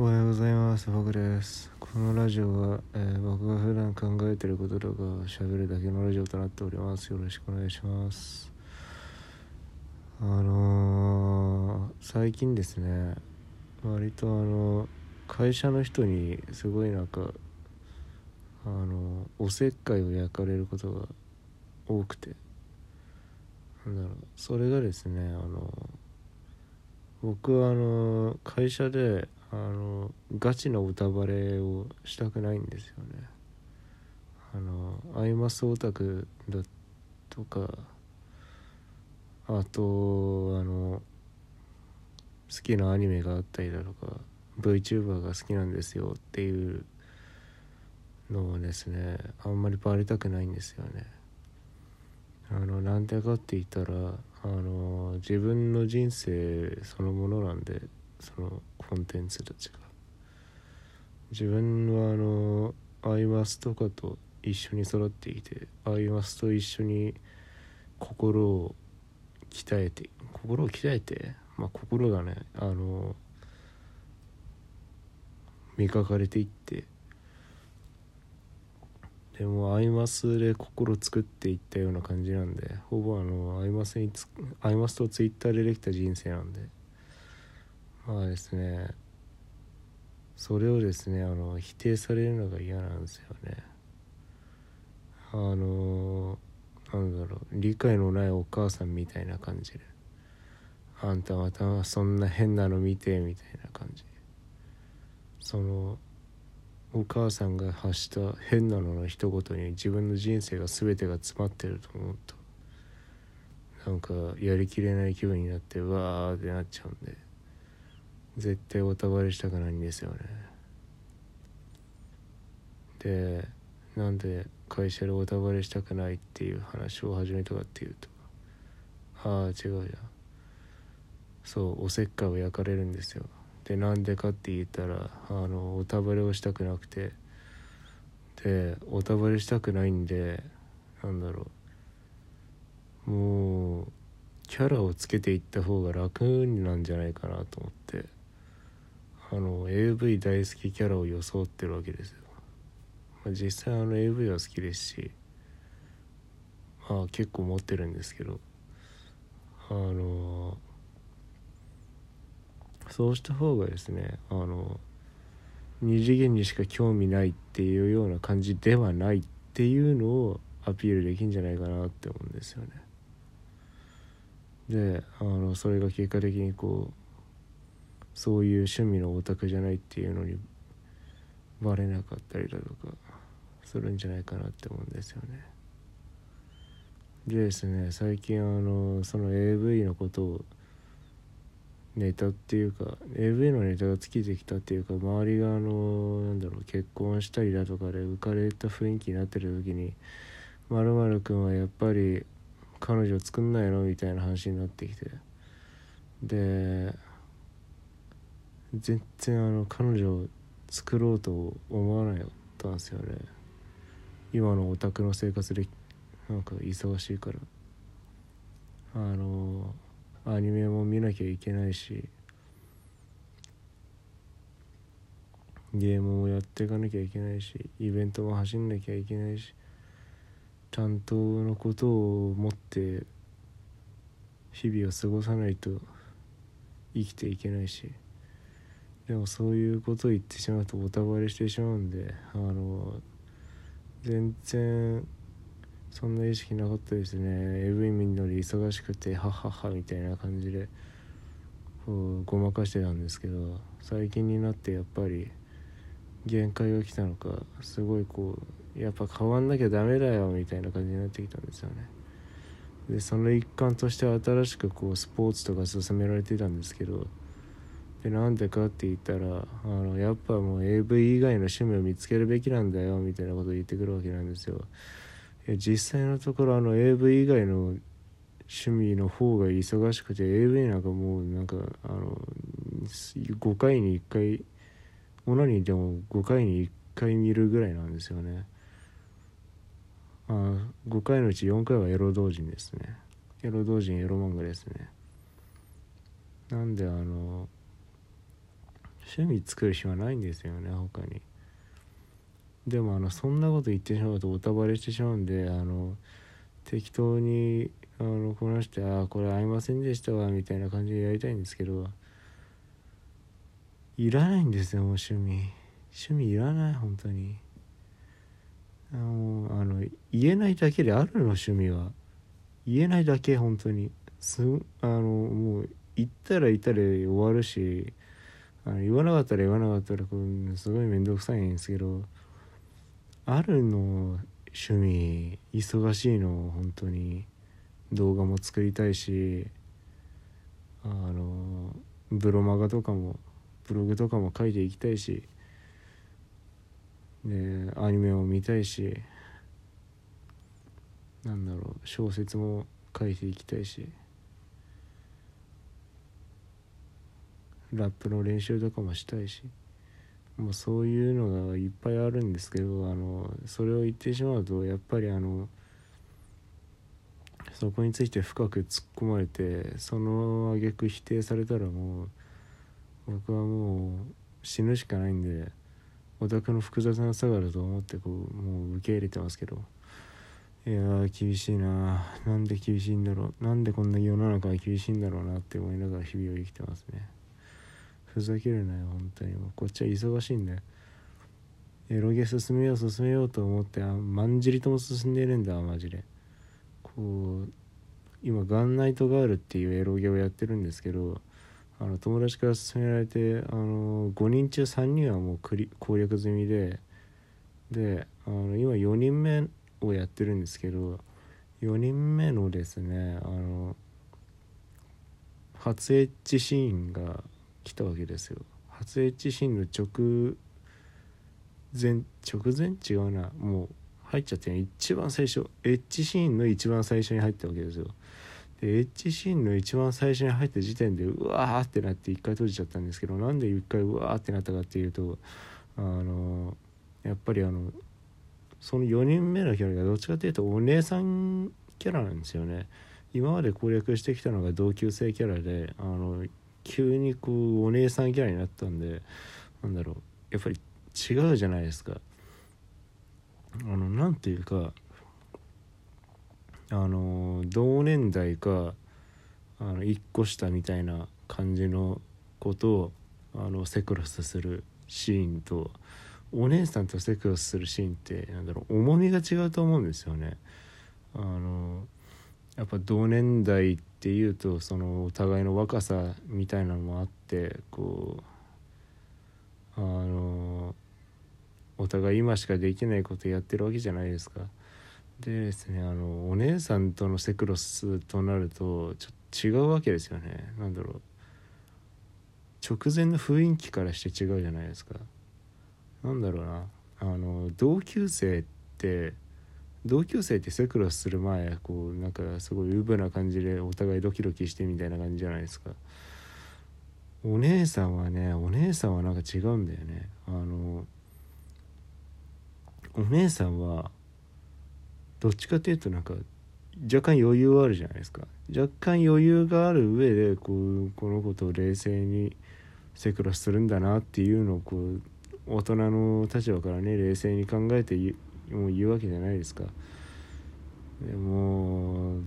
おはようございます。僕です。このラジオは、えー僕が普段考えてることとか喋るだけのラジオとなっております。よろしくお願いします。あのー最近ですね割とあの会社の人にすごいなんかあのおせっかいを焼かれることが多くて。なんだろう。それがですねあの僕はあの会社であのガチの歌バレをしたくないんですよね。あのアイマスオタクだとかあとあの好きなアニメがあったりだとか VTuber が好きなんですよっていうのをですねあんまりバレたくないんですよね。あのなんでかって言ったらあの自分の人生そのものなんでそのコンテンツたちが。自分はあのアイマスとかと一緒に育っていてアイマスと一緒に心を鍛えて心を鍛えて？まあ心がねあの磨かれていってでもアイマスで心作っていったような感じなんでほぼあのアイマスにつアイマスとツイッターでできた人生なんで。まあですね。それをですねあの否定されるのが嫌なんですよね。あのなんだろう理解のないお母さんみたいな感じで。あんたまたそんな変なの見てみたいな感じ。そのお母さんが発した変なのの一言に自分の人生が全てが詰まってると思うとなんかやりきれない気分になってわーってなっちゃうんで。絶対おたばれしたくないんですよね。でなんで会社でおたばれしたくないっていう話を始めたかっていうとああ違うじゃん。そうおせっかいを焼かれるんですよ。でなんでかって言ったらあのおたばれをしたくなくて。でおたばれしたくないんでなんだろう。もうキャラをつけていった方が楽なんじゃないかなと思って。あの AV 大好きキャラを装ってるわけですよ、まあ、実際あの AV は好きですしまあ結構持ってるんですけどあのそうした方がですねあの二次元にしか興味ないっていうような感じではないっていうのをアピールできんじゃないかなって思うんですよね。であのそれが結果的にこうそういう趣味のオタクじゃないっていうのにバレなかったりだとかするんじゃないかなって思うんですよね。でですね最近あのその AV のことをネタっていうか AV のネタが尽きてきたっていうか周りがあのなんだろう結婚したりだとかで浮かれた雰囲気になってる時に「まるくんはやっぱり彼女作んないの?」みたいな話になってきてで全然あの彼女を作ろうと思わなかったんですよね。今のオタクの生活でなんか忙しいから。あのアニメも見なきゃいけないし。ゲームもやっていかなきゃいけないし。イベントも走んなきゃいけないし。担当のことを思って日々を過ごさないと生きていけないし。でもそういうことを言ってしまうとおたばれしてしまうんであの全然そんな意識なかったですね。AV 見るのに忙しくてハッハッハみたいな感じでこうごまかしてたんですけど最近になってやっぱり限界が来たのかすごいこうやっぱ変わんなきゃダメだよみたいな感じになってきたんですよね。でその一環として新しくこうスポーツとか進められてたんですけどでなんでかって言ったらあのやっぱもう AV 以外の趣味を見つけるべきなんだよみたいなことを言ってくるわけなんですよ。実際のところあの AV 以外の趣味の方が忙しくて AV なんかもうなんかあの5回に1回オナニーでも5回に1回見るぐらいなんですよね。あ5回のうち4回はエロ同人ですね。エロ同人エロ漫画ですね。なんであの趣味作る暇ないんですよね他に。でもあのそんなこと言ってしまうとおたばれしてしまうんであの適当にあのこなして「ああこれ合いませんでしたわ」みたいな感じでやりたいんですけどいらないんですよもう趣味。趣味いらない本当に。あのあの言えないだけであるの趣味は。言えないだけ本当に。すあのもう言ったら言ったら終わるしあの言わなかったら言わなかったらこうすごい面倒くさいんですけどあるの趣味忙しいの本当に動画も作りたいしあのブロマガとかもブログとかも書いていきたいしでアニメを見たいしなんだろう小説も書いていきたいし。ラップの練習とかもしたいしもうそういうのがいっぱいあるんですけどあのそれを言ってしまうとやっぱりあのそこについて深く突っ込まれてその挙句否定されたらもう僕はもう死ぬしかないんでオタクの複雑な差があると思ってこうもう受け入れてますけどいやー厳しいななんで厳しいんだろうなんでこんな世の中は厳しいんだろうなって思いながら日々を生きてますね。ふざけるなよ本当に。もうこっちは忙しいんだよエロゲ進めよう進めようと思ってあまんじりとも進んでるんだマジで。こう今ガンナイトガールっていうエロゲをやってるんですけどあの友達から勧められてあの5人中3人はもう攻略済みでであの今4人目をやってるんですけど4人目のですねあの初エッジシーンが来たわけですよ。初エッジシーンの直前直前？違うな。もう入っちゃって一番最初エッジシーンの一番最初に入ったわけですよ。でエッジシーンの一番最初に入った時点でうわーってなって一回閉じちゃったんですけどなんで一回うわーってなったかっていうとあのやっぱりあのその4人目のキャラがどっちかっていうとお姉さんキャラなんですよね。今まで攻略してきたのが同級生キャラであの急にこうお姉さんキャラになったんでなんだろうやっぱり違うじゃないですかあのなんていうかあの同年代かあの1個下みたいな感じのことをあのセクロスするシーンとお姉さんとセクロスするシーンってなんだろう重みが違うと思うんですよね。あのやっぱ同年代っていうとそのお互いの若さみたいなのもあってこうあのお互い今しかできないことやってるわけじゃないですか。でですねあのお姉さんとのセクロスとなるとちょっと違うわけですよね。何だろう。直前の雰囲気からして違うじゃないですか。なんだろうな。あの同級生って同級生ってセクロスする前こうなんかすごいウブな感じでお互いドキドキしてみたいな感じじゃないですか。お姉さんはねお姉さんはなんか違うんだよね。あのお姉さんはどっちかっていうとなんか若干余裕あるじゃないですか。若干余裕がある上でこうこのことを冷静にセクロスするんだなっていうのをこう大人の立場からね冷静に考えてもう言うわけじゃないですか。でも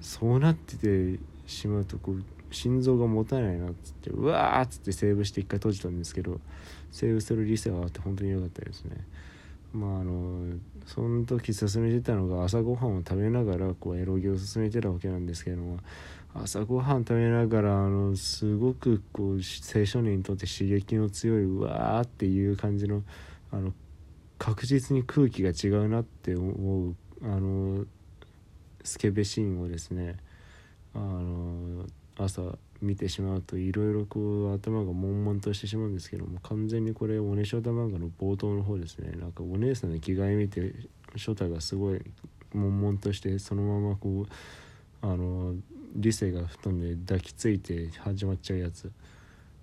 そうなっててしまうとこう心臓が持たないなっつってうわーっつってセーブして一回閉じたんですけどセーブする理性はあって本当に良かったですね。まああのその時進めてたのが朝ごはんを食べながらこうエロゲを進めてたわけなんですけども朝ごはん食べながらあのすごくこう青少年にとって刺激の強いうわーっていう感じのあの確実に空気が違うなって思うあのスケベシーンをですねあの朝見てしまうといろいろこう頭が悶々としてしまうんですけども完全にこれおねしょた漫画の冒頭の方ですね。なんかお姉さんの着替え見てショタがすごい悶々としてそのままこうあの理性が布団で抱きついて始まっちゃうやつ。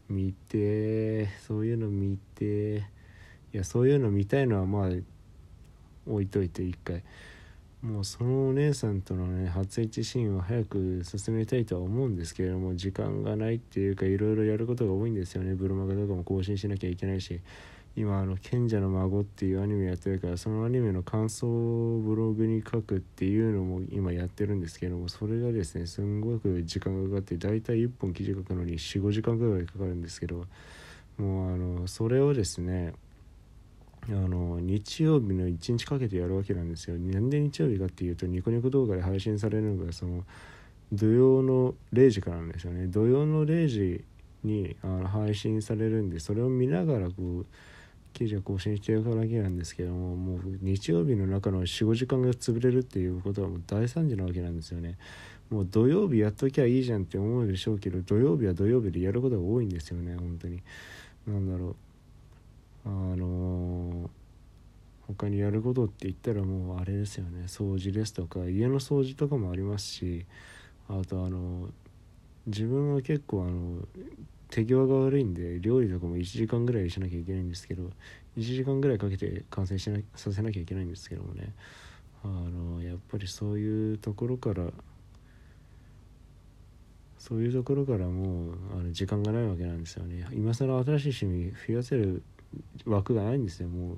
見てそういうの見ていやそういうの見たいのはまあ置いといて一回。もうそのお姉さんとのね初エッチシーンを早く進めたいとは思うんですけれども時間がないっていうかいろいろやることが多いんですよね。ブロマガとかも更新しなきゃいけないし。今あの賢者の孫っていうアニメやってるからそのアニメの感想をブログに書くっていうのも今やってるんですけどもそれがですねすんごく時間がかかって大体1本記事書くのに45時間ぐらいかかるんですけどもうあのそれをですねあの日曜日の1日かけてやるわけなんですよ。なんで日曜日かっていうとニコニコ動画で配信されるのがその土曜の0時からなんですよね。土曜の0時にあの配信されるんでそれを見ながらこう記事を更新していくだけなんですけどももう日曜日の中の45時間が潰れるっていうことはもう大惨事なわけなんですよね。もう土曜日やっときゃいいじゃんって思うでしょうけど土曜日は土曜日でやることが多いんですよね本当に。なんだろうあの、他にやることって言ったらもうあれですよね。掃除ですとか家の掃除とかもありますしあとあの自分は結構あの手際が悪いんで料理とかも1時間ぐらいしなきゃいけないんですけど1時間ぐらいかけて完成しなさせなきゃいけないんですけどもね。あのやっぱりそういうところからそういうところからもうあの時間がないわけなんですよね。今更新しい趣味増やせる枠がないんですよも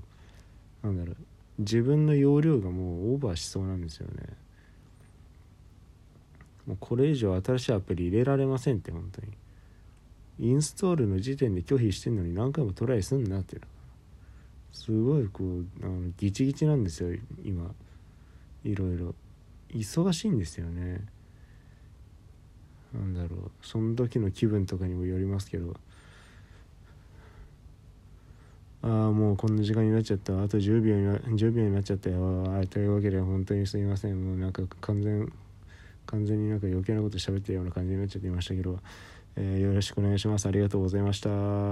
う。なんだろう。自分の容量がもうオーバーしそうなんですよね。もうこれ以上新しいアプリ入れられませんって本当に。インストールの時点で拒否してんのに何回もトライすんなってすごいこうあのギチギチなんですよ今。いろいろ。忙しいんですよね。なんだろう。その時の気分とかにもよりますけど。ああもうこんな時間になっちゃった。あと10秒にな10秒になっちゃったよ。あというわけで本当にすいません。もうなんか完全完全になんか余計なこと喋ってるような感じになっちゃっていましたけど、えー、よろしくお願いします。ありがとうございました。